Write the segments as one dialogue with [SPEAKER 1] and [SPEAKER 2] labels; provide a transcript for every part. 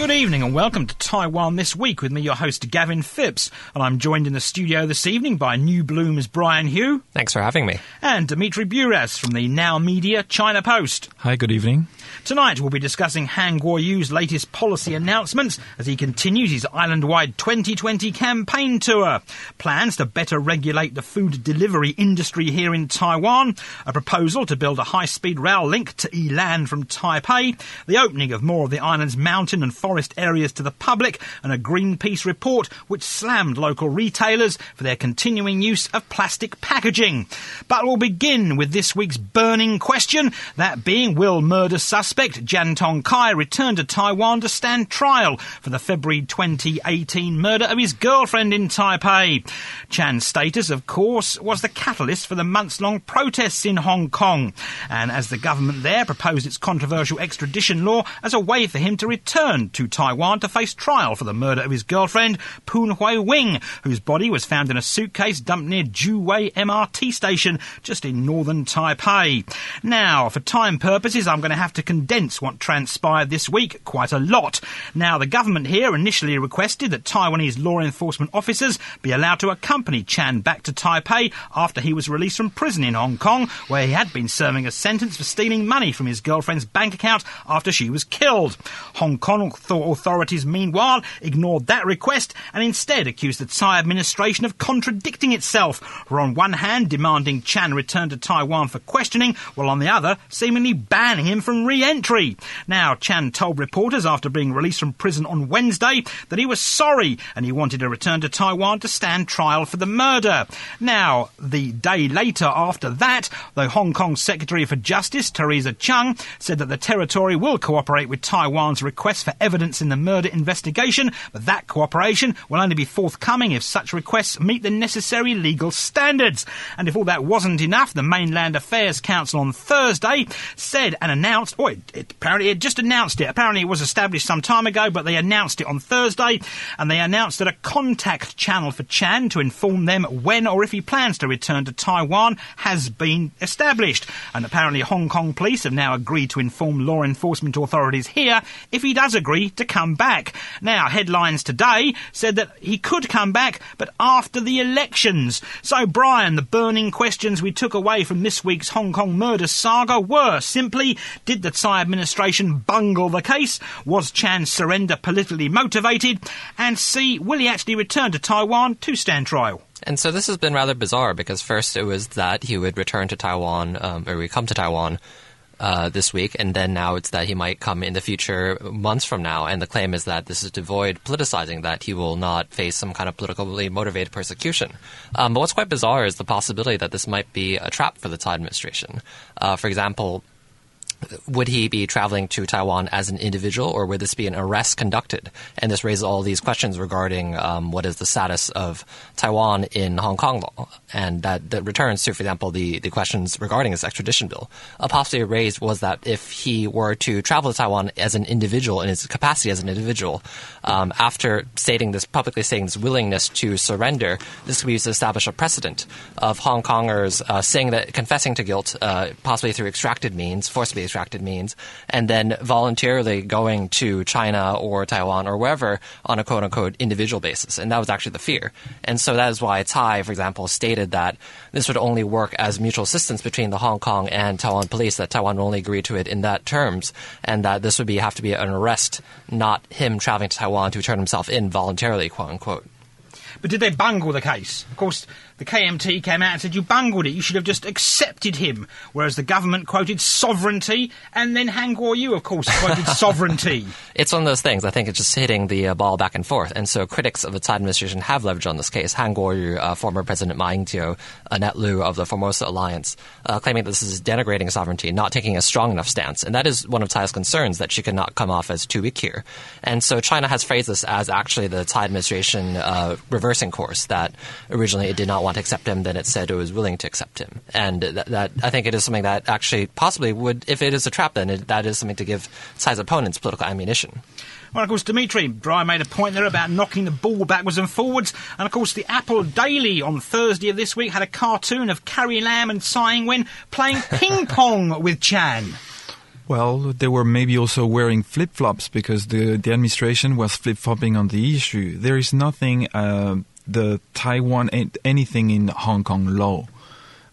[SPEAKER 1] Good evening and welcome to Taiwan This Week with me, your host Gavin Phipps. And I'm joined in the studio this evening by New Bloom's Brian Hioe.
[SPEAKER 2] Thanks for having me.
[SPEAKER 1] And Dimitri Bruyas from the Now Media China Post.
[SPEAKER 3] Hi, good evening.
[SPEAKER 1] Tonight we'll be discussing Han Kuo-yu's latest policy announcements as he continues his island-wide 2020 campaign tour. Plans to better regulate the food delivery industry here in Taiwan, a proposal to build a high-speed rail link to Yilan from Taipei, the opening of more of the island's mountain and forest areas to the public, and a Greenpeace report which slammed local retailers for their continuing use of plastic packaging. But we'll begin with this week's burning question, that being will murder suspect Chan Tong-kai return to Taiwan to stand trial for the February 2018 murder of his girlfriend in Taipei. Chan's status, of course, was the catalyst for the months long protests in Hong Kong. And as the government there proposed its controversial extradition law as a way for him to return to Taiwan to face trial for the murder of his girlfriend, Poon Hiu-wing, whose body was found in a suitcase dumped near Zhuwei MRT station just in northern Taipei. Now, for time purposes, I'm going to have to condense what transpired this week quite a lot. Now, the government here initially requested that Taiwanese law enforcement officers be allowed to accompany Chan back to Taipei after he was released from prison in Hong Kong, where he had been serving a sentence for stealing money from his girlfriend's bank account after she was killed. Hong Kong authorities, meanwhile, ignored that request and instead accused the Tsai administration of contradicting itself, for on one hand demanding Chan return to Taiwan for questioning, while on the other seemingly banning him from re-entry. Now, Chan told reporters after being released from prison on Wednesday that he was sorry and he wanted to return to Taiwan to stand trial for the murder. Now, the day later after that, the Hong Kong Secretary for Justice, Teresa Cheng, said that the territory will cooperate with Taiwan's request for evidence in the murder investigation, but that cooperation will only be forthcoming if such requests meet the necessary legal standards. And if all that wasn't enough, the Mainland Affairs Council on Thursday said and announced, oh, it, it, apparently it just announced it. Apparently it was established some time ago, but they announced it on Thursday, and they announced that a contact channel for Chan to inform them when or if he plans to return to Taiwan has been established. And apparently Hong Kong police have now agreed to inform law enforcement authorities here if he does agree to come back. Now, headlines today said that he could come back, but after the elections. So, Brian, the burning questions we took away from this week's Hong Kong murder saga were simply did the Tsai administration bungle the case? Was Chan's surrender politically motivated? And C, will he actually return to Taiwan to stand trial?
[SPEAKER 2] And so this has been rather bizarre because first it was that he would return to Taiwan, um, or would come to Taiwan uh, this week, and then now it's that he might come in the future months from now. And the claim is that this is to avoid politicizing, that he will not face some kind of politically motivated persecution. Um, but what's quite bizarre is the possibility that this might be a trap for the Tsai administration. Uh, for example, would he be traveling to Taiwan as an individual, or would this be an arrest conducted? And this raises all these questions regarding um, what is the status of Taiwan in Hong Kong law, and that, that returns to, for example, the, the questions regarding his extradition bill. A possibility raised was that if he were to travel to Taiwan as an individual in his capacity as an individual, um, after stating this publicly stating his willingness to surrender, this could be used to establish a precedent of Hong Kongers uh, saying that confessing to guilt, uh, possibly through extracted means, forcibly extracted means, and then voluntarily going to China or Taiwan or wherever on a quote unquote individual basis. And that was actually the fear. And so that is why Tsai, for example, stated that this would only work as mutual assistance between the Hong Kong and Taiwan police, that Taiwan would only agree to it in that terms, and that this would be have to be an arrest, not him traveling to Taiwan to turn himself in voluntarily, quote unquote.
[SPEAKER 1] But did they bungle the case? Of course, the KMT came out and said you bungled it. You should have just accepted him. Whereas the government quoted sovereignty, and then Han Kuo-yu, of course, quoted sovereignty.
[SPEAKER 2] It's one of those things. I think it's just hitting the uh, ball back and forth. And so critics of the Tsai administration have leveraged on this case. Han Kuo-yu, uh, former President Ma Ying-jeou, Annette Lu of the Formosa Alliance, uh, claiming that this is denigrating sovereignty, not taking a strong enough stance. And that is one of Tsai's concerns, that she cannot come off as too weak here. And so China has phrased this as actually the Tsai administration uh, reversing course, that originally it did not want to accept him, then it said it was willing to accept him. And that, that I think it is something that actually possibly would, if it is a trap, then it, that is something to give Tsai's opponents political ammunition.
[SPEAKER 1] Well, of course, Dimitri, Dry made a point there about knocking the ball backwards and forwards. And of course, the Apple Daily on Thursday of this week had a cartoon of Carrie Lam and Tsai Ing-wen playing ping pong with Chan.
[SPEAKER 3] Well, they were maybe also wearing flip flops because the, the administration was flip flopping on the issue. There is nothing, uh, the Taiwan, anything in Hong Kong law.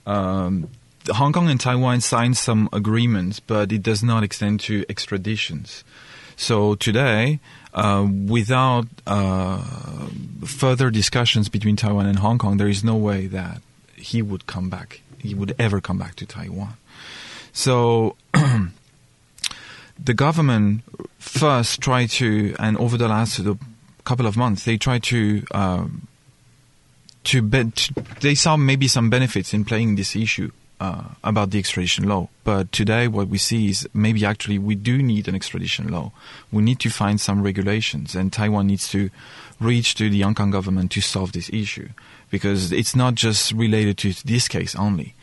[SPEAKER 3] Um, Hong Kong and Taiwan signed some agreements, but it does not extend to extraditions. So today, uh, without uh, further discussions between Taiwan and Hong Kong, there is no way that he would come back. He would ever come back to Taiwan. So the government first tried to, and over the last couple of months, they tried to. Um, to, be, to they saw maybe some benefits in playing this issue uh, about the extradition law. But today, what we see is maybe actually we do need an extradition law. We need to find some regulations, and Taiwan needs to reach to the Hong Kong government to solve this issue because it's not just related to this case only.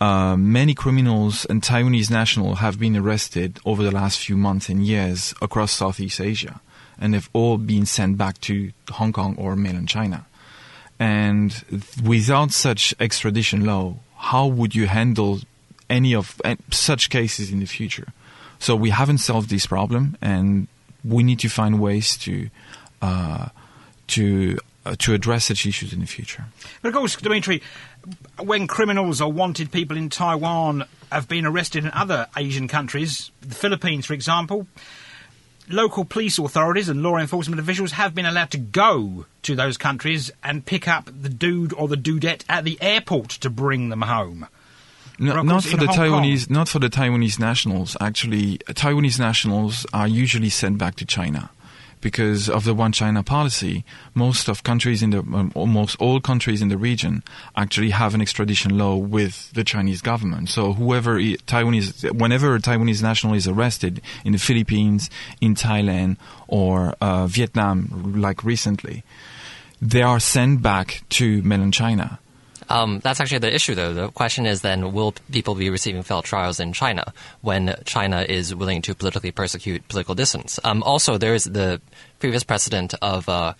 [SPEAKER 3] Uh, many criminals and Taiwanese nationals have been arrested over the last few months and years across Southeast Asia, and they've all been sent back to Hong Kong or mainland China. And without such extradition law, how would you handle any of such cases in the future? So we haven't solved this problem, and we need to find ways to uh, to uh, to address such issues in the future.
[SPEAKER 1] But of course, Dimitri, when criminals or wanted people in Taiwan have been arrested in other Asian countries, the Philippines, for example, local police authorities and law enforcement officials have been allowed to go to those countries and pick up the dude or the dudette at the airport to bring them home.
[SPEAKER 3] No, not for the Hong Taiwanese, Kong, not for the Taiwanese nationals. Actually, Taiwanese nationals are usually sent back to China because of the one China policy, most of countries in the um, almost all countries in the region actually have an extradition law with the Chinese government. So whoever Taiwanese, whenever a Taiwanese national is arrested in the Philippines, in Thailand, or uh, Vietnam, like recently, they are sent back to mainland China
[SPEAKER 2] um, that's actually the issue, though. The question is then, will people be receiving fair trials in China when China is willing to politically persecute political dissidents? Um, also, there is the previous precedent of uh,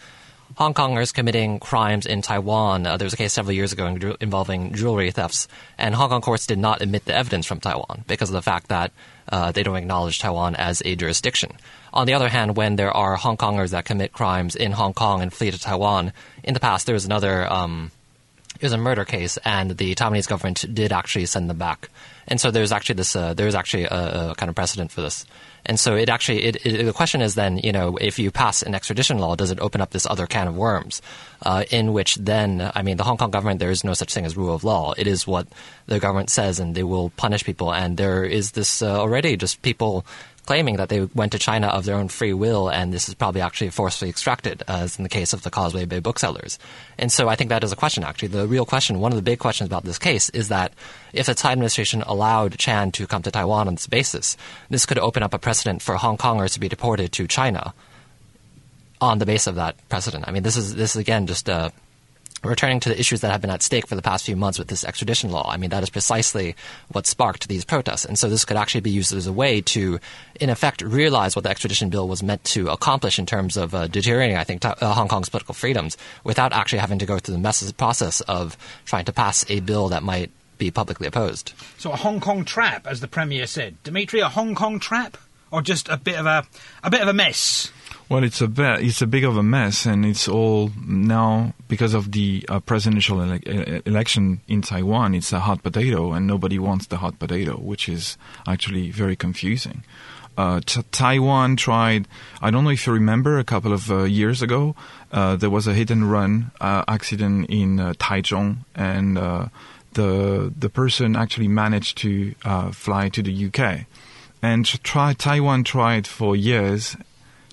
[SPEAKER 2] Hong Kongers committing crimes in Taiwan. Uh, there was a case several years ago in, involving jewelry thefts, and Hong Kong courts did not admit the evidence from Taiwan because of the fact that uh, they don't acknowledge Taiwan as a jurisdiction. On the other hand, when there are Hong Kongers that commit crimes in Hong Kong and flee to Taiwan, in the past there was another. Um, it was a murder case, and the Taiwanese government did actually send them back. And so there's actually this, uh, there's actually a, a, kind of precedent for this. And so it actually, it, it, the question is then, you know, if you pass an extradition law, does it open up this other can of worms, uh, in which then, I mean, the Hong Kong government, there is no such thing as rule of law. It is what the government says, and they will punish people. And there is this uh, already just people claiming that they went to China of their own free will, and this is probably actually forcefully extracted, as in the case of the Causeway Bay booksellers. And so I think that is a question, actually. The real question, one of the big questions about this case, is that if the Tsai administration allowed Chan to come to Taiwan on this basis, this could open up a precedent for Hong Kongers to be deported to China on the basis of that precedent. I mean, this is this is again just a returning to the issues that have been at stake for the past few months with this extradition law, I mean, that is precisely what sparked these protests. And so this could actually be used as a way to, in effect, realize what the extradition bill was meant to accomplish in terms of uh, deteriorating, I think, uh, Hong Kong's political freedoms without actually having to go through the mess- process of trying to pass a bill that might be publicly opposed.
[SPEAKER 1] So a Hong Kong trap, as the Premier said. Dimitri, a Hong Kong trap? Or just a bit of a, a bit of a mess?
[SPEAKER 3] Well, it's a bit, it's a big of a mess, and it's all now because of the uh, presidential ele- election in Taiwan. It's a hot potato, and nobody wants the hot potato, which is actually very confusing. Uh, t- Taiwan tried. I don't know if you remember, a couple of uh, years ago, uh, there was a hit and run uh, accident in uh, Taichung, and the the person actually managed to fly to the UK. And try, Taiwan tried for years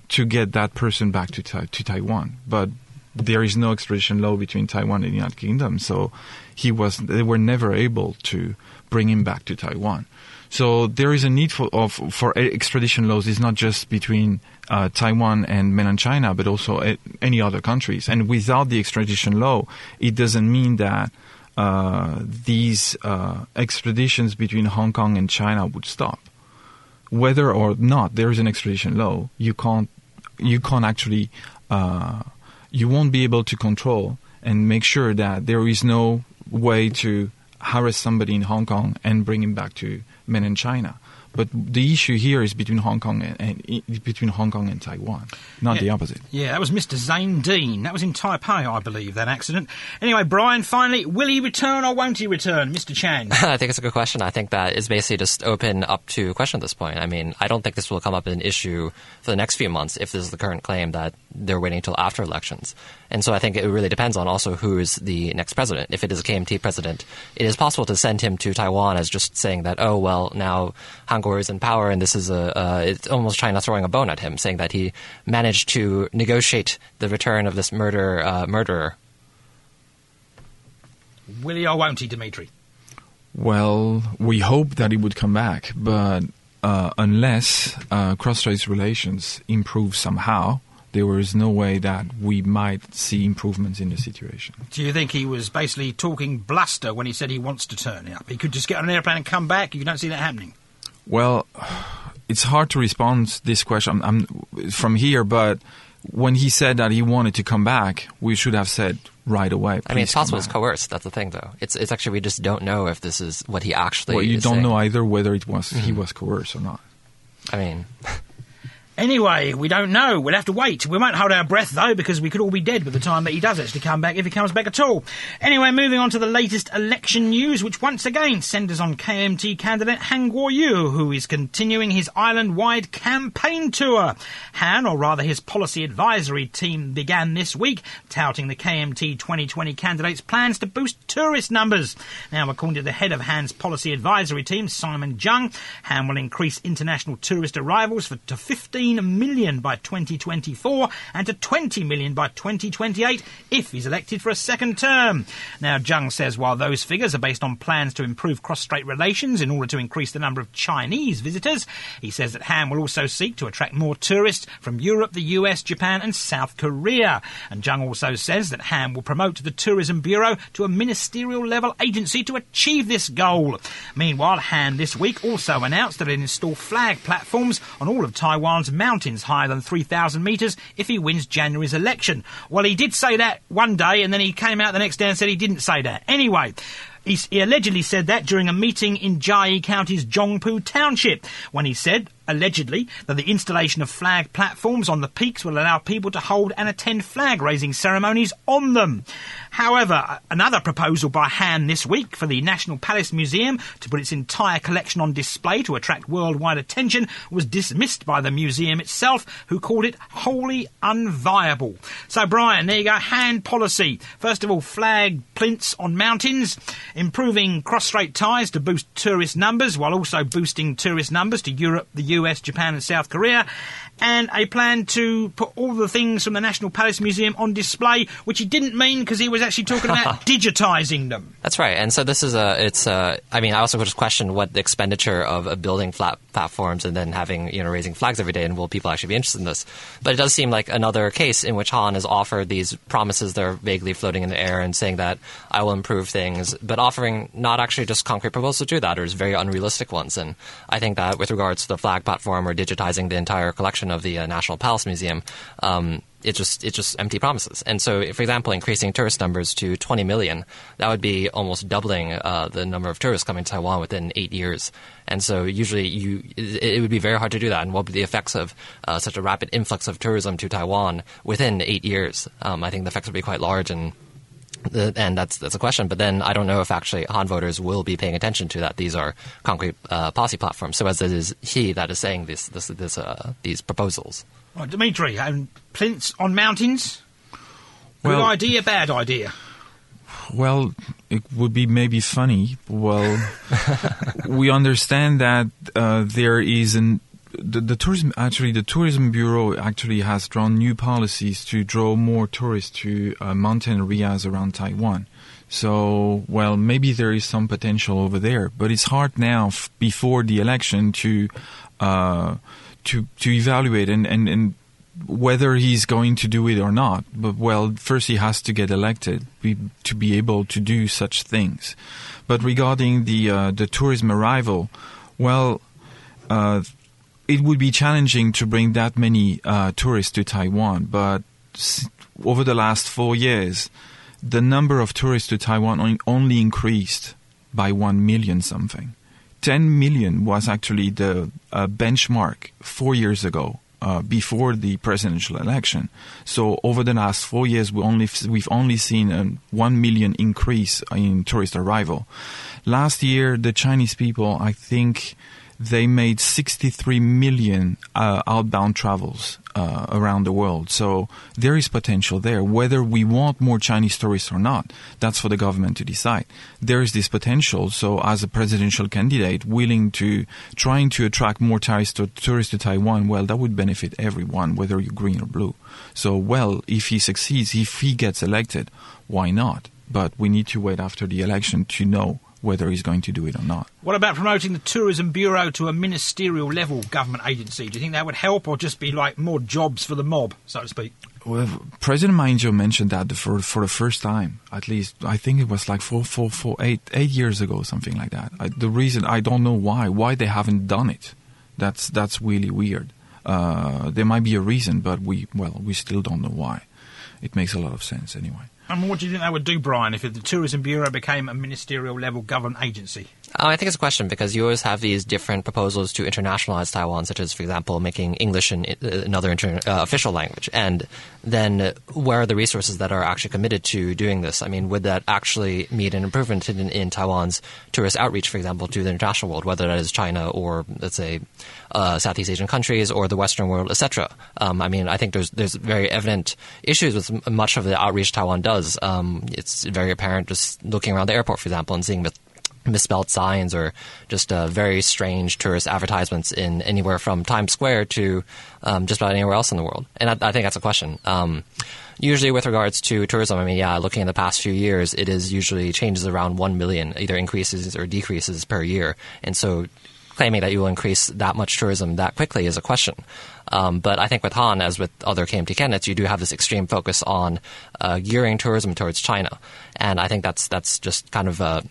[SPEAKER 3] to get that person back to to Taiwan. But there is no extradition law between Taiwan and the United Kingdom, so he was they were never able to bring him back to Taiwan. So there is a need for of, for extradition laws. It's not just between uh, Taiwan and mainland China, but also any other countries. And without the extradition law, it doesn't mean that uh, these uh, extraditions between Hong Kong and China would stop. Whether or not there is an extradition law, you can't you can't actually uh, you won't be able to control and make sure that there is no way to harass somebody in Hong Kong and bring him back to mainland China. But the issue here is between Hong Kong and, and between Hong Kong and Taiwan, not
[SPEAKER 1] Yeah.
[SPEAKER 3] the opposite.
[SPEAKER 1] Yeah, that was Mr. Zain Dean. That was in Taipei, I believe, that accident. Anyway, Brian, finally, will he return or won't he return? Mr. Chang.
[SPEAKER 2] I think it's a good question. I think that is basically just open up to question at this point. I mean, I don't think this will come up as an issue for the next few months if this is the current claim that they're waiting until after elections. And so I think it really depends on also who is the next president. If it is a KMT president, it is possible to send him to Taiwan as just saying that, oh, well, now Hangor is in power and this is a, uh, it's almost China throwing a bone at him, saying that he managed to negotiate the return of this murder, uh, murderer.
[SPEAKER 1] will he or won't he, Dimitri?
[SPEAKER 3] Well, we hope that he would come back, but uh, unless uh, cross-strait relations improve somehow, there is no way that we might see improvements in the situation.
[SPEAKER 1] Do you think he was basically talking bluster when he said he wants to turn up? He could just get on an airplane and come back. You don't see that happening.
[SPEAKER 3] Well, it's hard to respond to this question I'm, I'm, from here, but when he said that he wanted to come back, we should have said right away.
[SPEAKER 2] I mean, it's
[SPEAKER 3] "Please come
[SPEAKER 2] possible it's coerced. That's the thing, though. It's it's actually we just don't know if this is what he actually.
[SPEAKER 3] Well, you don't
[SPEAKER 2] saying.
[SPEAKER 3] know either whether it was he
[SPEAKER 2] Mm-hmm.
[SPEAKER 3] was coerced or not.
[SPEAKER 2] I mean,
[SPEAKER 1] Anyway, we don't know. We'll have to wait. We won't hold our breath, though, because we could all be dead by the time that he does actually come back, if he comes back at all. Anyway, moving on to the latest election news, which once again centres on KMT candidate Han Kuo-yu, who is continuing his island-wide campaign tour. Han, or rather his policy advisory team, began this week, touting the KMT 2020 candidate's plans to boost tourist numbers. Now, according to the head of Han's policy advisory team, Simon Chang, Han will increase international tourist arrivals for, to 15 million by 2024 and to 20 million by 2028 if he's elected for a second term. Now, Chang says while those figures are based on plans to improve cross-strait relations in order to increase the number of Chinese visitors, he says that Han will also seek to attract more tourists from Europe, the US, Japan and South Korea. And Chang also says that Han will promote the Tourism Bureau to a ministerial level agency to achieve this goal. Meanwhile, Han this week also announced that it install flag platforms on all of Taiwan's mountains higher than 3,000 metres if he wins January's election. Well, he did say that one day and then he came out the next day and said he didn't say that. Anyway, he allegedly said that during a meeting in Chiayi County's Zhongpu Township when he said, allegedly, that the installation of flag platforms on the peaks will allow people to hold and attend flag raising ceremonies on them. However, another proposal by Han this week for the National Palace Museum to put its entire collection on display to attract worldwide attention was dismissed by the museum itself, who called it wholly unviable. So, Brian, there you go. Han policy. First of all, flag plinths on mountains, improving cross-strait ties to boost tourist numbers, while also boosting tourist numbers to Europe, the US, Japan, and South Korea. And a plan to put all the things from the National Palace Museum on display, which he didn't mean because he was actually talking about digitising them.
[SPEAKER 2] That's right, and so this is a. It's a. I mean, I also just question what the expenditure of, of building flat platforms and then having you know raising flags every day, and will people actually be interested in this? But it does seem like another case in which Han has offered these promises that are vaguely floating in the air and saying that I will improve things, but offering not actually just concrete proposals to do that, or just very unrealistic ones. And I think that with regards to the flag platform or digitizing the entire collection of the uh, National Palace Museum. Um, it just it's just empty promises. And so, for example, increasing tourist numbers to 20 million, that would be almost doubling uh, the number of tourists coming to Taiwan within eight years. And so, usually, you it, it would be very hard to do that. And what would be the effects of uh, such a rapid influx of tourism to Taiwan within eight years? Um, I think the effects would be quite large and. The, and that's that's a question. But then I don't know if actually Han voters will be paying attention to that. These are concrete uh, policy platforms. So as it is he that is saying this this, this uh, these proposals.
[SPEAKER 1] Right, Dimitri, and plinths on mountains. Good
[SPEAKER 3] Well-
[SPEAKER 1] idea, bad idea.
[SPEAKER 3] Well, it would be maybe funny. Well, we understand that uh, there is an the, the tourism actually the tourism bureau actually has drawn new policies to draw more tourists to uh, mountain areas around Taiwan. So, well, maybe there is some potential over there, but it's hard now f- before the election to uh, to to evaluate and, and, and whether he's going to do it or not. But well, first he has to get elected be, to be able to do such things. But regarding the uh, the tourism arrival, well, uh, it would be challenging to bring that many uh, tourists to Taiwan, but over the last four years, the number of tourists to Taiwan only increased by 1 million something. 10 million was actually the uh, benchmark four years ago. Uh, before the presidential election, so over the last four years, we only we've only seen a one million increase in tourist arrival. Last year, the Chinese people, I think, they made 63 million uh, outbound travels uh, around the world. So there is potential there. Whether we want more Chinese tourists or not, that's for the government to decide. There is this potential. So as a presidential candidate willing to trying to attract more tourists to, tourists to Taiwan, well, that would benefit everyone, whether you're green or blue. So, well, if he succeeds, if he gets elected, why not? But we need to wait after the election to know whether he's going to do it or not.
[SPEAKER 1] What about promoting the Tourism Bureau to a ministerial level government agency? Do you think that would help or just be like more jobs for the mob, so to speak?
[SPEAKER 3] Well, President Ma Ying-jeou mentioned that for for the first time, at least I think it was like four, four, four, eight, eight years ago, something like that. I, the reason I don't know why, why they haven't done it. That's that's really weird. Uh, there might be a reason, but we well, we still don't know why. It makes a lot of sense anyway.
[SPEAKER 1] And what do you think they would do, Brian, if the Tourism Bureau became a ministerial level government agency?
[SPEAKER 2] Uh, I think it's a question because you always have these different proposals to internationalize Taiwan, such as, for example, making English an, uh, another inter- uh, official language. And then where are the resources that are actually committed to doing this? I mean, would that actually mean an improvement in, in Taiwan's tourist outreach, for example, to the international world, whether that is China or, let's say, uh, Southeast Asian countries or the Western world, etc. Um, I mean, I think there's there's very evident issues with much of the outreach Taiwan does. Um, it's very apparent just looking around the airport, for example, and seeing with misspelled signs or just uh, very strange tourist advertisements in anywhere from Times Square to um, just about anywhere else in the world. And I, I think that's a question. Um, usually, with regards to tourism, I mean, yeah, looking at the past few years, it is usually changes around one million, either increases or decreases per year. And so, claiming that you will increase that much tourism that quickly is a question. Um, but I think with Han, as with other KMT candidates, you do have this extreme focus on uh, gearing tourism towards China, and I think that's that's just kind of uh,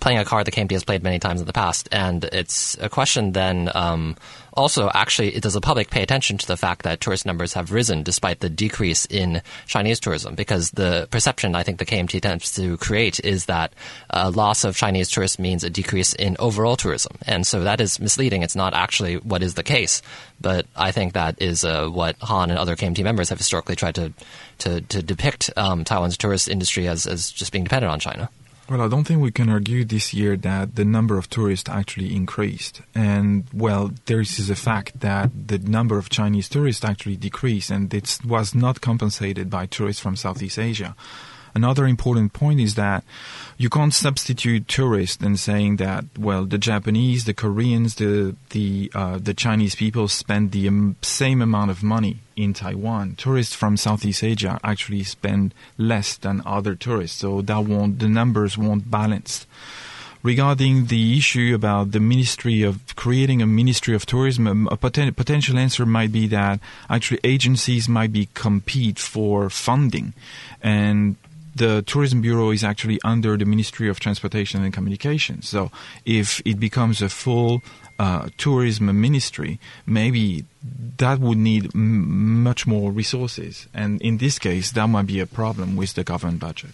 [SPEAKER 2] playing a card that KMT has played many times in the past. And it's a question then um, also, actually, does the public pay attention to the fact that tourist numbers have risen despite the decrease in Chinese tourism? Because the perception I think the KMT tends to create is that a loss of Chinese tourists means a decrease in overall tourism. And so that is misleading. It's not actually what is the case. But I think that is uh, what Han and other KMT members have historically tried to, to, to depict um, Taiwan's tourist industry as, as just being dependent on China.
[SPEAKER 3] Well, I don't think we can argue this year that the number of tourists actually increased. And, well, there is a fact that the number of Chinese tourists actually decreased, and it was not compensated by tourists from Southeast Asia. Another important point is that you can't substitute tourists and saying that well the Japanese, the Koreans, the the uh, the Chinese people spend the um, same amount of money in Taiwan. Tourists from Southeast Asia actually spend less than other tourists, so that won't the numbers won't balance. Regarding the issue about the Ministry of creating a Ministry of Tourism, a poten- potential answer might be that actually agencies might be compete for funding, and the Tourism Bureau is actually under the Ministry of Transportation and Communications. So if it becomes a full uh, tourism ministry, maybe that would need m- much more resources. And in this case, that might be a problem with the government budget.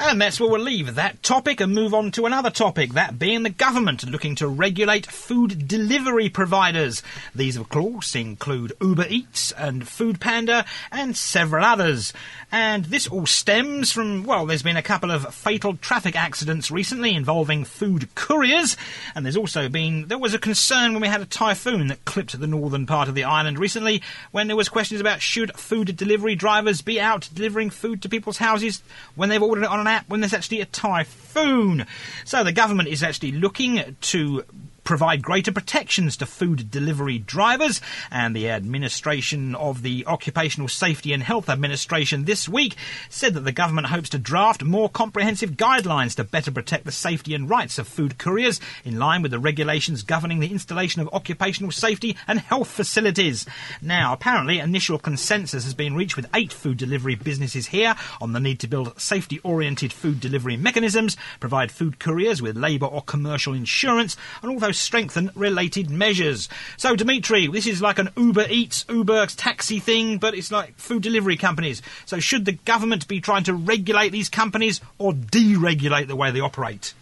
[SPEAKER 1] And that's where we'll leave that topic and move on to another topic, that being the government looking to regulate food delivery providers. These, of course, include Uber Eats and Food Panda and several others. And this all stems from, well, there's been a couple of fatal traffic accidents recently involving food couriers. And there's also been, there was a concern when we had a typhoon that clipped the northern part of the island recently when there was questions about should food delivery drivers be out delivering food to people's houses when they've ordered it on an when there's actually a typhoon. So the government is actually looking to provide greater protections to food delivery drivers. And the administration of the Occupational Safety and Health Administration this week said that the government hopes to draft more comprehensive guidelines to better protect the safety and rights of food couriers in line with the regulations governing the installation of occupational safety and health facilities. Now, apparently, initial consensus has been reached with eight food delivery businesses here on the need to build safety oriented food delivery mechanisms, provide food couriers with labour or commercial insurance, and although strengthen related measures. So, Dimitri, this is like an Uber Eats, Uber taxi thing, but it's like food delivery companies. So, should the government be trying to regulate these companies or deregulate the way they operate?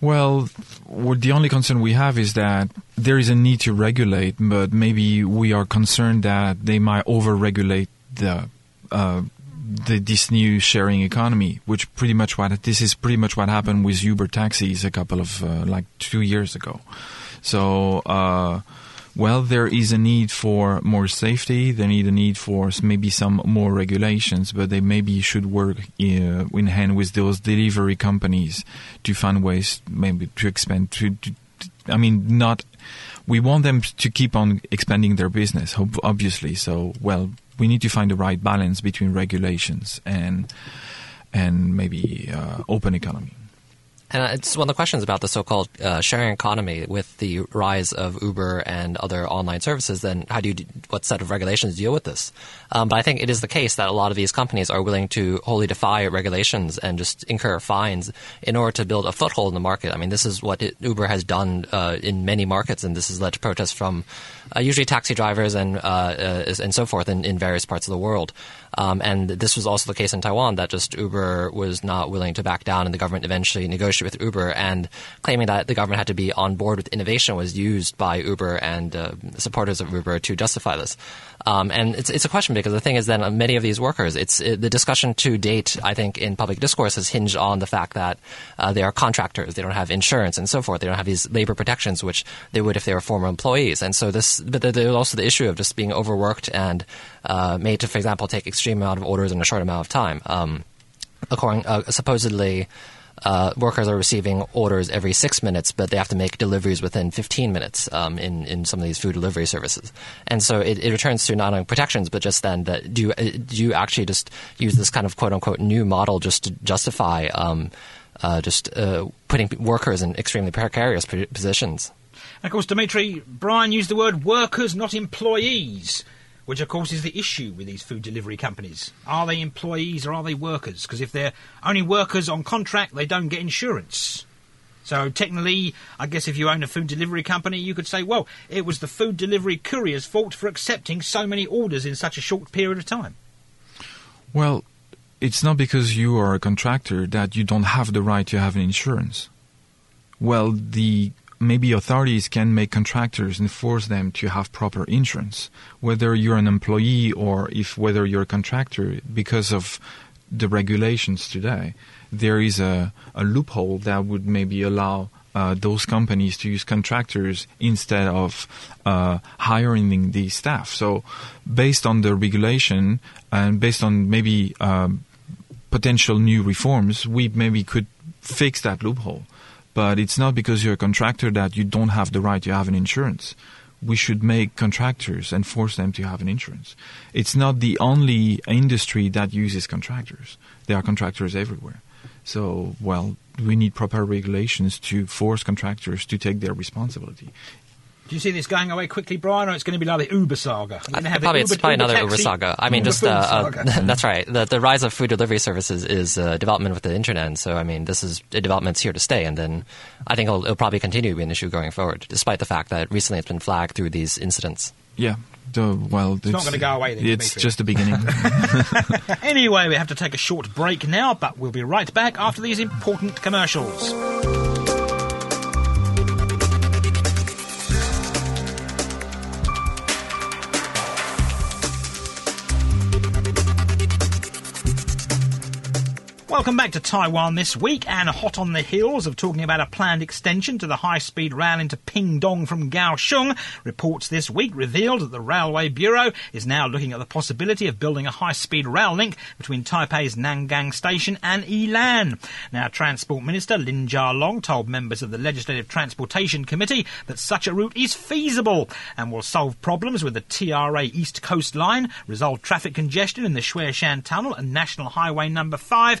[SPEAKER 3] Well, the only concern we have is that there is a need to regulate, but maybe we are concerned that they might over-regulate the, uh, the this new sharing economy, which pretty much what this is pretty much what happened with Uber taxis a couple of uh, like two years ago. So. Uh, well, there is a need for more safety. There need a need for maybe some more regulations, but they maybe should work uh, in hand with those delivery companies to find ways maybe to expand. To, to, to- I mean, not. We want them to keep on expanding their business, obviously. So, well, we need to find the right balance between regulations and and maybe uh, open economy.
[SPEAKER 2] And it's one of the questions about the so-called uh, sharing economy with the rise of Uber and other online services. Then, how do you, what set of regulations deal with this? Um, but I think it is the case that a lot of these companies are willing to wholly defy regulations and just incur fines in order to build a foothold in the market. I mean, this is what it, Uber has done uh, in many markets, and this has led to protests from uh, usually taxi drivers and uh, uh, and so forth in, in various parts of the world. Um, and this was also the case in Taiwan that just Uber was not willing to back down, and the government eventually negotiated with Uber, and claiming that the government had to be on board with innovation was used by Uber and uh, supporters of Uber to justify this. Um, and it's it's a question because the thing is, then many of these workers, it's it, the discussion to date, I think, in public discourse has hinged on the fact that uh, they are contractors, they don't have insurance and so forth, they don't have these labor protections which they would if they were former employees, and so this. But there- there's also the issue of just being overworked and uh, made to, for example, take extreme amount of orders in a short amount of time. Um, according, uh, supposedly. Uh, workers are receiving orders every six minutes, but they have to make deliveries within 15 minutes um, in in some of these food delivery services. And so it, it returns to not only protections, but just then that do you, uh, do you actually just use this kind of quote unquote new model just to justify um, uh, just uh, putting workers in extremely precarious positions?
[SPEAKER 1] And of course, Dimitri, Brian used the word workers, not employees, which of course is the issue with these food delivery companies. Are they employees or are they workers? Because if they're only workers on contract, they don't get insurance. So technically, I guess if you own a food delivery company, you could say, well, it was the food delivery courier's fault for accepting so many orders in such a short period of time.
[SPEAKER 3] Well, it's not because you are a contractor that you don't have the right to have an insurance. Well, the maybe authorities can make contractors and force them to have proper insurance, whether you're an employee or if whether you're a contractor, because of the regulations today. There is a, a loophole that would maybe allow uh, those companies to use contractors instead of uh, hiring the staff. So, based on the regulation and based on maybe um, potential new reforms, we maybe could fix that loophole. But it's not because you're a contractor that you don't have the right to have an insurance. We should make contractors and force them to have an insurance. It's not the only industry that uses contractors. There are contractors everywhere. So, well, we need proper regulations to force contractors to take their responsibility.
[SPEAKER 1] Do you see this going away quickly, Brian, or it's going to be like the Uber saga? We're gonna have the
[SPEAKER 2] probably it's
[SPEAKER 1] Uber-
[SPEAKER 2] probably
[SPEAKER 1] Uber
[SPEAKER 2] another
[SPEAKER 1] taxi,
[SPEAKER 2] Uber saga. I mean,
[SPEAKER 1] Uber
[SPEAKER 2] just uh, uh, that's right. The, the rise of food delivery services is uh, development with the internet. And so, I mean, this is a development's here to stay, and then I think it'll, it'll probably continue to be an issue going forward, despite the fact that recently it's been flagged through these incidents.
[SPEAKER 3] Yeah, the, well, it's,
[SPEAKER 1] not gonna go away then,
[SPEAKER 3] It's
[SPEAKER 1] Dimitri.
[SPEAKER 3] just the beginning.
[SPEAKER 1] Anyway, we have to take a short break now, but we'll be right back after these important commercials. Welcome back to Taiwan this week, and hot on the heels of talking about a planned extension to the high-speed rail into Pingdong from Kaohsiung, reports this week revealed that the Railway Bureau is now looking at the possibility of building a high-speed rail link between Taipei's Nangang Station and Yilan. Now, Transport Minister Lin Jialong told members of the Legislative Transportation Committee that such a route is feasible and will solve problems with the TRA East Coast Line, resolve traffic congestion in the Xueshan Tunnel and National Highway Number 5,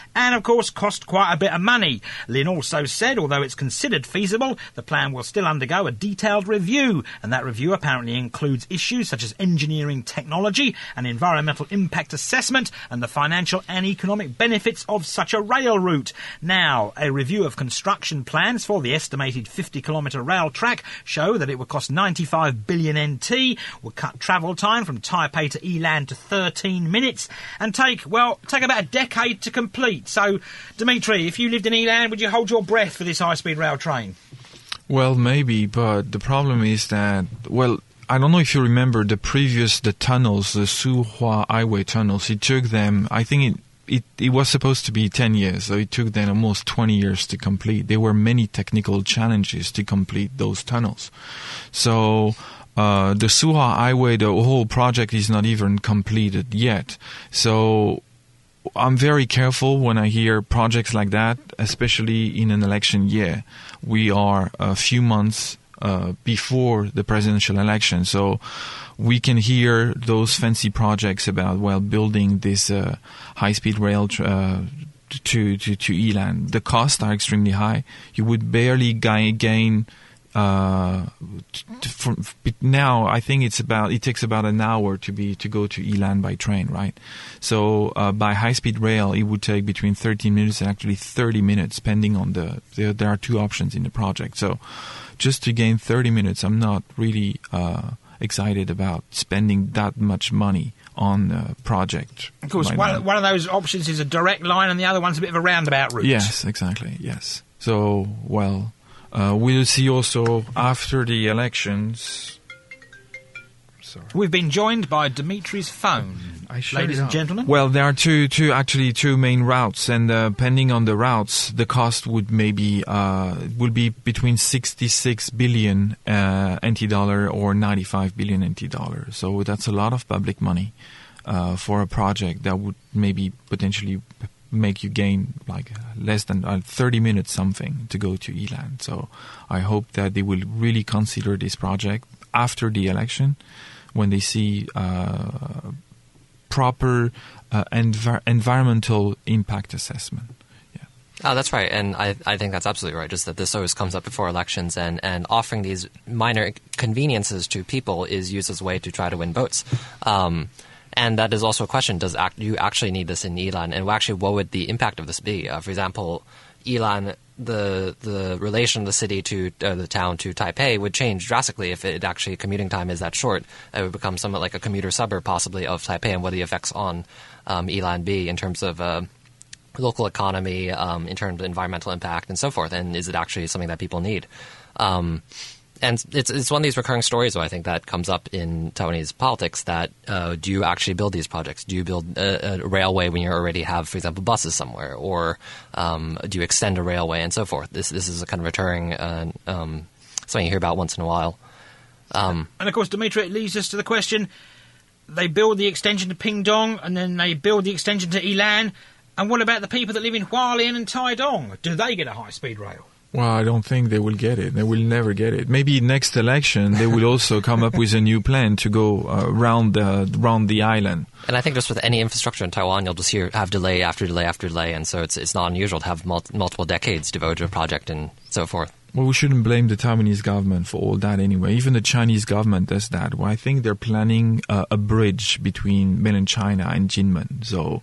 [SPEAKER 1] and of course cost quite a bit of money. Lin also said, although it's considered feasible, the plan will still undergo a detailed review, and that review apparently includes issues such as engineering technology and environmental impact assessment and the financial and economic benefits of such a rail route. Now, a review of construction plans for the estimated 50 kilometre rail track show that it would cost 95 billion NT, would cut travel time from Taipei to Yilan to 13 minutes, and take, well, take about a decade to complete. So, Dimitri, if you lived in Yilan, would you hold your breath for this high speed rail train?
[SPEAKER 3] Well, maybe, but the problem is that, well, I don't know if you remember the previous the tunnels, the Suhua Highway tunnels. It took them, I think it it, it was supposed to be 10 years, so it took them almost 20 years to complete. There were many technical challenges to complete those tunnels. So, uh, the Suhua Highway, the whole project is not even completed yet. So, I'm very careful when I hear projects like that, especially in an election year. We are a few months uh, before the presidential election, so we can hear those fancy projects about well building this uh, high-speed rail uh, to to to Yilan. The costs are extremely high. You would barely gain. Uh, from, now I think it's about it takes about an hour to be to go to Yilan by train, right? So uh, by high speed rail, it would take between 13 minutes and actually 30 minutes, depending on the there, there are two options in the project. So just to gain 30 minutes, I'm not really uh, excited about spending that much money on the project.
[SPEAKER 1] Of course, one, one, of those options is a direct line, and the other one's a bit of a roundabout route.
[SPEAKER 3] Yes, exactly. Yes. So, well, uh, we'll see also after the elections
[SPEAKER 1] Sorry. We've been joined by Dimitri's phone, ladies and gentlemen.
[SPEAKER 3] Well, there are two, two actually two main routes, and uh, depending on the routes, the cost would maybe uh, would be between 66 billion uh, NT dollar or 95 billion NT dollar. So that's a lot of public money uh, for a project that would maybe potentially make you gain like less than uh, 30 minutes something to go to Yilan. So I hope that they will really consider this project after the election when they see uh, proper uh, env- environmental impact assessment.
[SPEAKER 2] Oh, that's right, and I, I think that's absolutely right. Just that this always comes up before elections, and, and offering these minor conveniences to people is used as a way to try to win votes. Um, and that is also a question: Does act, you actually need this in Yilan? And actually, what would the impact of this be? Uh, for example, Yilan, the the relation of the city to uh, the town to Taipei would change drastically if it actually commuting time is that short. It would become somewhat like a commuter suburb possibly of Taipei, and what the effects on um, Yilan be in terms of uh, local economy, um, in terms of environmental impact, and so forth. And is it actually something that people need? Um, and it's it's one of these recurring stories, though I think that comes up in Taiwanese politics. That uh, do you actually build these projects? Do you build a, a, railway when you already have, for example, buses somewhere, or um, do you extend a railway and so forth? This this is a kind of recurring uh, um, something you hear about once in a while.
[SPEAKER 1] Um, and of course, Dimitri, it leads us to the question: they build the extension to Pingdong, and then they build the extension to Yilan. And what about the people that live in Hualien and Taidong? Do they get a high speed rail?
[SPEAKER 3] Well, I don't think they will get it. They will never get it. Maybe next election they will also come up with a new plan to go uh, round the round the island.
[SPEAKER 2] And I think just with any infrastructure in Taiwan, you'll just hear have delay after delay after delay, and so it's it's not unusual to have mul- multiple decades devoted to a project and so forth.
[SPEAKER 3] Well, we shouldn't blame the Taiwanese government for all that anyway. Even the Chinese government does that. Well, I think they're planning uh, a bridge between mainland China and Jinmen. So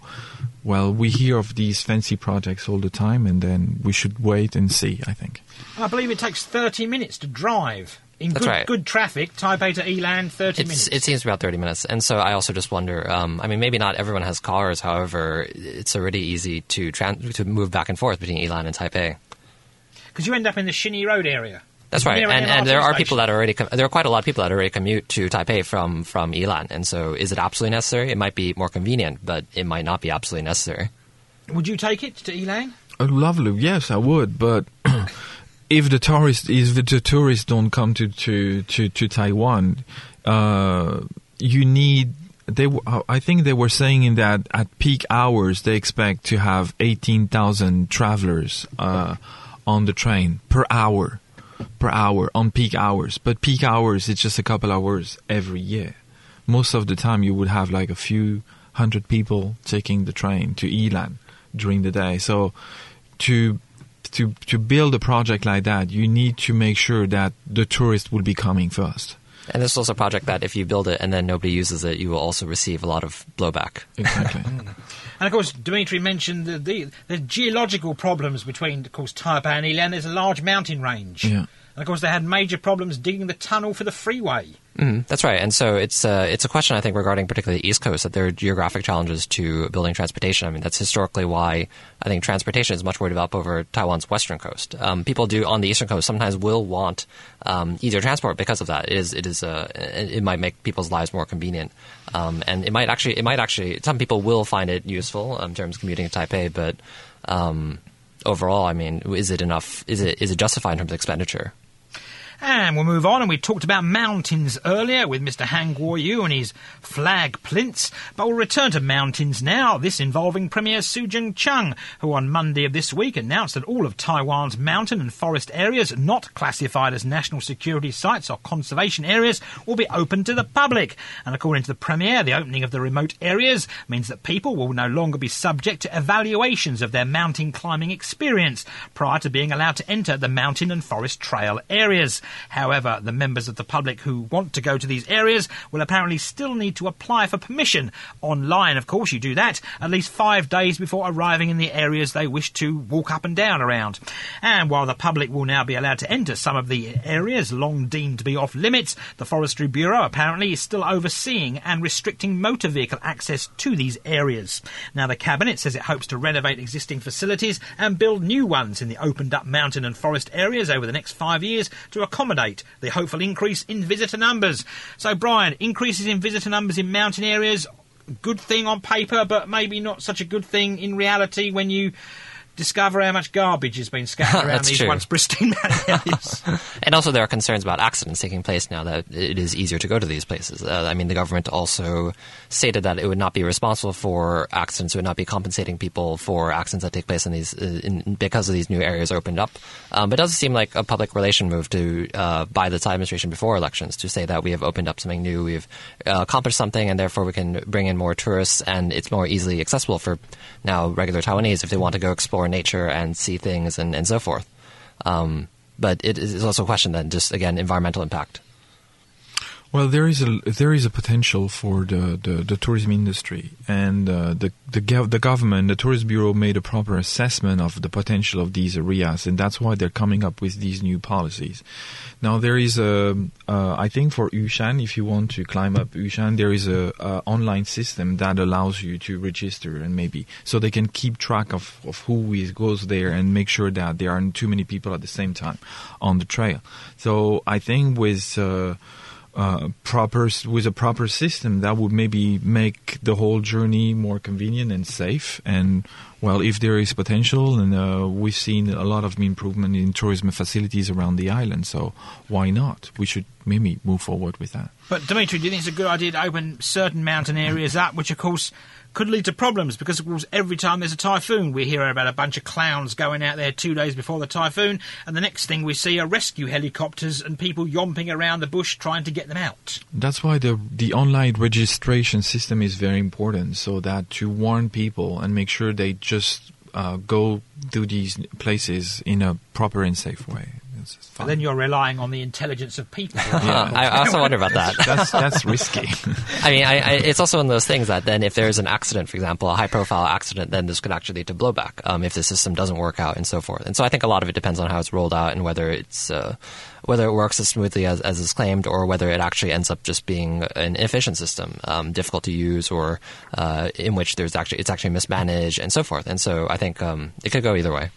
[SPEAKER 3] well, we hear of these fancy projects all the time, and then we should wait and see. I think.
[SPEAKER 1] I believe it takes thirty minutes to drive in
[SPEAKER 2] That's
[SPEAKER 1] good,
[SPEAKER 2] right.
[SPEAKER 1] good traffic. Taipei to Yilan, thirty
[SPEAKER 2] it's,
[SPEAKER 1] minutes.
[SPEAKER 2] It seems about thirty minutes, and so I also just wonder. Um, I mean, maybe not everyone has cars. However, it's already easy to tran- to move back and forth between Yilan and Taipei.
[SPEAKER 1] Because you end up in the Shiny Road area.
[SPEAKER 2] That's right, and, and there are people that already com- there are quite a lot of people that already commute to Taipei from from Yilan, and so is it absolutely necessary? It might be more convenient, but it might not be absolutely necessary.
[SPEAKER 1] Would you take it to Yilan?
[SPEAKER 3] Oh, lovely, yes, I would. But if the tourists, if the tourists don't come to to to, to Taiwan, uh, you need. They, I think they were saying in that at peak hours they expect to have eighteen thousand travelers uh, on the train per hour, per hour on peak hours. But peak hours it's just a couple hours every year. Most of the time you would have like a few hundred people taking the train to Yilan during the day. So to to to build a project like that, you need to make sure that the tourist will be coming first.
[SPEAKER 2] And this is also a project that if you build it and then nobody uses it, you will also receive a lot of blowback.
[SPEAKER 3] Exactly. Hmm.
[SPEAKER 1] And of course, Dimitri mentioned the, the, the geological problems between, of course, Taipei and Ilan. There's a large mountain range.
[SPEAKER 3] Yeah.
[SPEAKER 1] And of course, they had major problems digging the tunnel for the freeway.
[SPEAKER 2] Mm, that's right, and so it's uh, it's a question I think regarding particularly the East Coast that there are geographic challenges to building transportation. I mean that's historically why I think transportation is much more developed over Taiwan's western coast. Um, people do on the eastern coast sometimes will want um, easier transport because of that. It is it is uh, it might make people's lives more convenient, um, and it might actually it might actually some people will find it useful in terms of commuting to Taipei, but um, overall, I mean, is it enough? Is it is it justified in terms of expenditure?
[SPEAKER 1] And we'll move on, and we talked about mountains earlier with Mr. Han Kuo-yu and his flag plinths, but we'll return to mountains now, this involving Premier Su Tseng-chang, who on Monday of this week announced that all of Taiwan's mountain and forest areas not classified as national security sites or conservation areas will be open to the public. And according to the Premier, the opening of the remote areas means that people will no longer be subject to evaluations of their mountain climbing experience prior to being allowed to enter the mountain and forest trail areas. However, the members of the public who want to go to these areas will apparently still need to apply for permission. Online, of course, you do that at least five days before arriving in the areas they wish to walk up and down around. And while the public will now be allowed to enter some of the areas long deemed to be off limits, the Forestry Bureau apparently is still overseeing and restricting motor vehicle access to these areas. Now, the Cabinet says it hopes to renovate existing facilities and build new ones in the opened up mountain and forest areas over the next five years to accommodate the hopeful increase in visitor numbers. So, Brian, increases in visitor numbers in mountain areas, good thing on paper, but maybe not such a good thing in reality when you discover how much garbage has been scattered around these
[SPEAKER 2] true.
[SPEAKER 1] once pristine mountain areas.
[SPEAKER 2] And also, there are concerns about accidents taking place now that it is easier to go to these places. Uh, I mean, the government also stated that it would not be responsible for accidents, it would not be compensating people for accidents that take place in these uh, in, because of these new areas opened up. Um, but it does seem like a public relation move to uh, by the Tsai administration before elections to say that we have opened up something new, we've uh, accomplished something, and therefore we can bring in more tourists, and it's more easily accessible for now regular Taiwanese if they want to go explore nature and see things and, and so forth. Um, but it is also a question then, just again, environmental impact.
[SPEAKER 3] Well, there is a there is a potential for the, the, the tourism industry, and uh, the the the government, the tourist bureau, made a proper assessment of the potential of these areas, and that's why they're coming up with these new policies. Now, there is a uh, I think for Yushan, if you want to climb up Yushan, there is a, a online system that allows you to register and maybe so they can keep track of, of who is, goes there and make sure that there aren't too many people at the same time on the trail. So I think with uh, uh, proper with a proper system that would maybe make the whole journey more convenient and safe. And well, if there is potential, and uh, we've seen a lot of improvement in tourism facilities around the island, so why not? We should maybe move forward with that.
[SPEAKER 1] But Dimitri, do you think it's a good idea to open certain mountain areas up, which of course could lead to problems because of course every time there's a typhoon we hear about a bunch of clowns going out there two days before the typhoon and the next thing we see are rescue helicopters and people yomping around the bush trying to get them out.
[SPEAKER 3] That's why the the online registration system is very important, so that to warn people and make sure they just uh, go to these places in a proper and safe way. It's
[SPEAKER 1] But
[SPEAKER 3] fine.
[SPEAKER 1] then you're relying on the intelligence of people.
[SPEAKER 2] I, I also wonder about that.
[SPEAKER 3] that's that's risky.
[SPEAKER 2] I mean, I, I, it's also one of those things that then if there's an accident, for example, a high-profile accident, then this could actually lead to blowback um, if the system doesn't work out and so forth. And so I think a lot of it depends on how it's rolled out and whether it's uh, whether it works as smoothly as, as is claimed, or whether it actually ends up just being an inefficient system, um, difficult to use, or uh, in which there's actually it's actually mismanaged and so forth. And so I think um, it could go either way.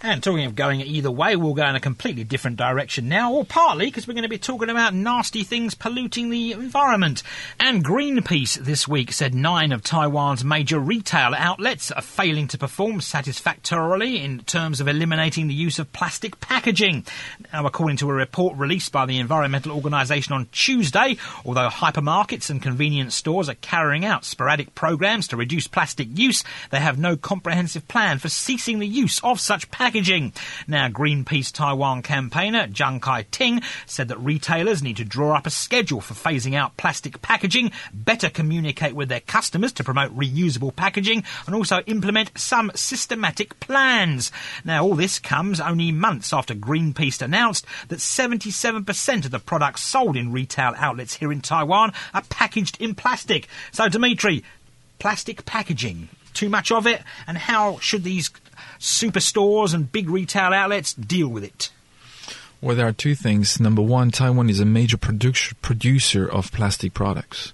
[SPEAKER 1] And talking of going either way, we'll go in a completely different direction now, or partly because we're going to be talking about nasty things polluting the environment. And Greenpeace this week said nine of Taiwan's major retail outlets are failing to perform satisfactorily in terms of eliminating the use of plastic packaging. Now, according to a report released by the environmental organisation on Tuesday, although hypermarkets and convenience stores are carrying out sporadic programs to reduce plastic use, they have no comprehensive plan for ceasing the use of such packaging packaging. Now, Greenpeace Taiwan campaigner Zhang Kai Ting said that retailers need to draw up a schedule for phasing out plastic packaging, better communicate with their customers to promote reusable packaging, and also implement some systematic plans. Now, all this comes only months after Greenpeace announced that 77% of the products sold in retail outlets here in Taiwan are packaged in plastic. So, Dimitri, plastic packaging, too much of it, and how should these superstores and big retail outlets deal with it?
[SPEAKER 3] Well, there are two things. Number one, Taiwan is a major producer producer of plastic products.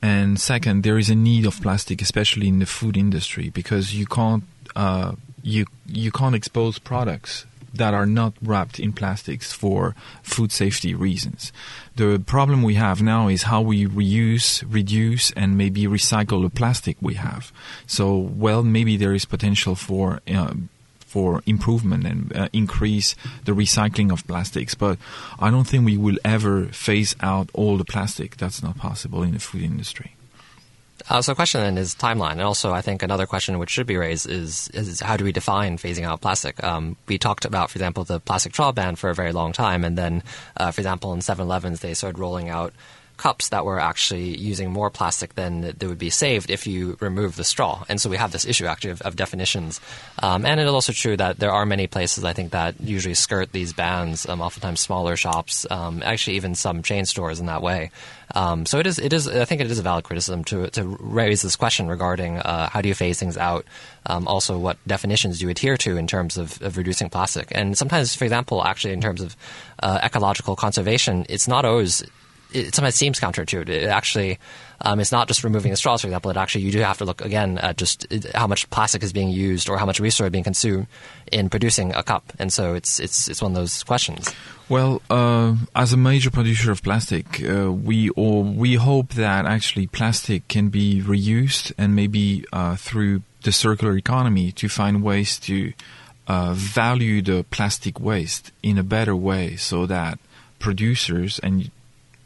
[SPEAKER 3] And second, there is a need of plastic, especially in the food industry, because you can't uh, you you can't expose products that are not wrapped in plastics for food safety reasons. The problem we have now is how we reuse, reduce, and maybe recycle the plastic we have. So, well, maybe there is potential for. Uh, for improvement and uh, increase the recycling of plastics, but I don't think we will ever phase out all the plastic. That's not possible in the food industry.
[SPEAKER 2] Uh, so question then is timeline, and also I think another question which should be raised is, is how do we define phasing out plastic? Um, we talked about, for example, the plastic straw ban for a very long time, and then, uh, for example, in 7-Elevens they started rolling out cups that were actually using more plastic than that would be saved if you remove the straw. And so we have this issue actually of, of definitions. Um, and it is also true that there are many places I think that usually skirt these bans, um, oftentimes smaller shops, um, actually even some chain stores in that way. Um, so it is, it is, I think it is a valid criticism to, to raise this question regarding uh, how do you phase things out, um, also what definitions do you adhere to in terms of, of, reducing plastic. And sometimes, for example, actually in terms of uh, ecological conservation, it's not always it sometimes seems counterintuitive. It actually, um, it's not just removing the straws, for example. It actually, you do have to look again at just how much plastic is being used or how much resource is being consumed in producing a cup. And so it's it's it's one of those questions.
[SPEAKER 3] Well, uh, as a major producer of plastic, uh, we all, we hope that actually plastic can be reused and maybe uh, through the circular economy to find ways to uh, value the plastic waste in a better way, so that producers and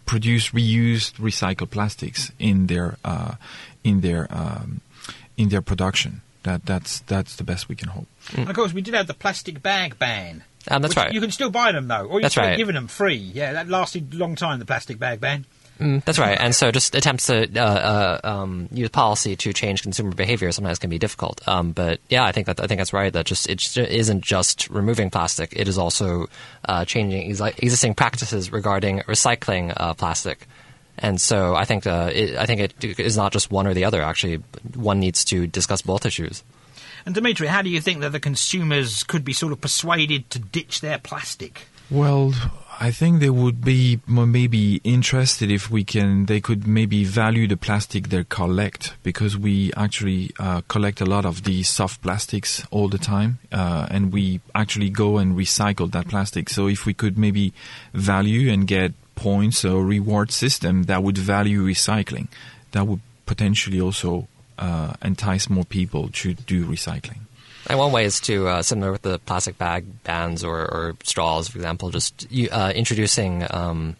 [SPEAKER 3] produce reused recycled plastics in their uh, in their um, in their production. That that's that's the best we can hope.
[SPEAKER 1] And of course, we did have the plastic bag ban.
[SPEAKER 2] Um, that's right.
[SPEAKER 1] You can still buy them though, or you
[SPEAKER 2] that's
[SPEAKER 1] can
[SPEAKER 2] right.
[SPEAKER 1] giving them free. Yeah, that lasted a long time. The plastic bag ban.
[SPEAKER 2] Mm, that's right. And so just attempts to uh, uh, um, use policy to change consumer behavior sometimes can be difficult. Um, but yeah, I think that I think that's right. That just it just isn't just removing plastic; it is also uh, changing ex- existing practices regarding recycling uh, plastic. And so I think uh, it, I think it is not just one or the other. Actually, one needs to discuss both issues.
[SPEAKER 1] And Dimitri, how do you think that the consumers could be sort of persuaded to ditch their plastic?
[SPEAKER 3] Well, I think they would be maybe interested if we can. They could maybe value the plastic they collect because we actually uh, collect a lot of these soft plastics all the time, uh, and we actually go and recycle that plastic. So if we could maybe value and get points or reward system that would value recycling, that would potentially also uh, entice more people to do recycling.
[SPEAKER 2] And one way is to, uh, similar with the plastic bag bans or, or straws, for example, just uh, introducing, um,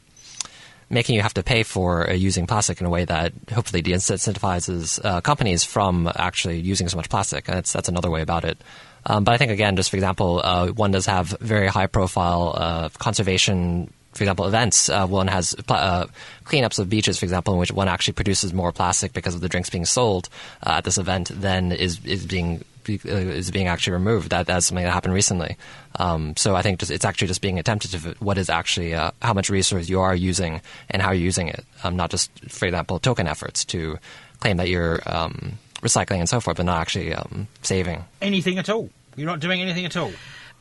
[SPEAKER 2] making you have to pay for uh, using plastic in a way that hopefully de-incentivizes uh, companies from actually using so much plastic. And that's, that's another way about it. Um, but I think, again, just for example, uh, one does have very high profile uh, conservation for example, events. Uh, one has uh, cleanups of beaches, for example, in which one actually produces more plastic because of the drinks being sold at this event than is is being is being actually removed. That that's something that happened recently. Um, so I think just, it's actually just being attentive to what is actually uh, how much resource you are using and how you're using it. Um, not just, for example, token efforts to claim that you're um, recycling and so forth, but not actually um, saving
[SPEAKER 1] anything at all. You're not doing anything at all.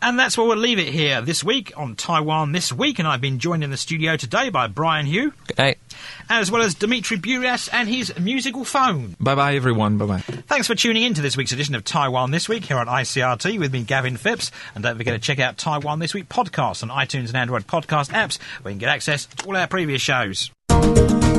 [SPEAKER 1] And that's where we'll leave it here this week on Taiwan This Week. And I've been joined in the studio today by Brian Hioe.
[SPEAKER 2] Good night.
[SPEAKER 1] As well as Dimitri Bruyas and his musical phone.
[SPEAKER 3] Bye bye, everyone. Bye bye.
[SPEAKER 1] Thanks for tuning in to this week's edition of Taiwan This Week here on ICRT with me, Gavin Phipps. And don't forget to check out Taiwan This Week podcast on iTunes and Android podcast apps where you can get access to all our previous shows.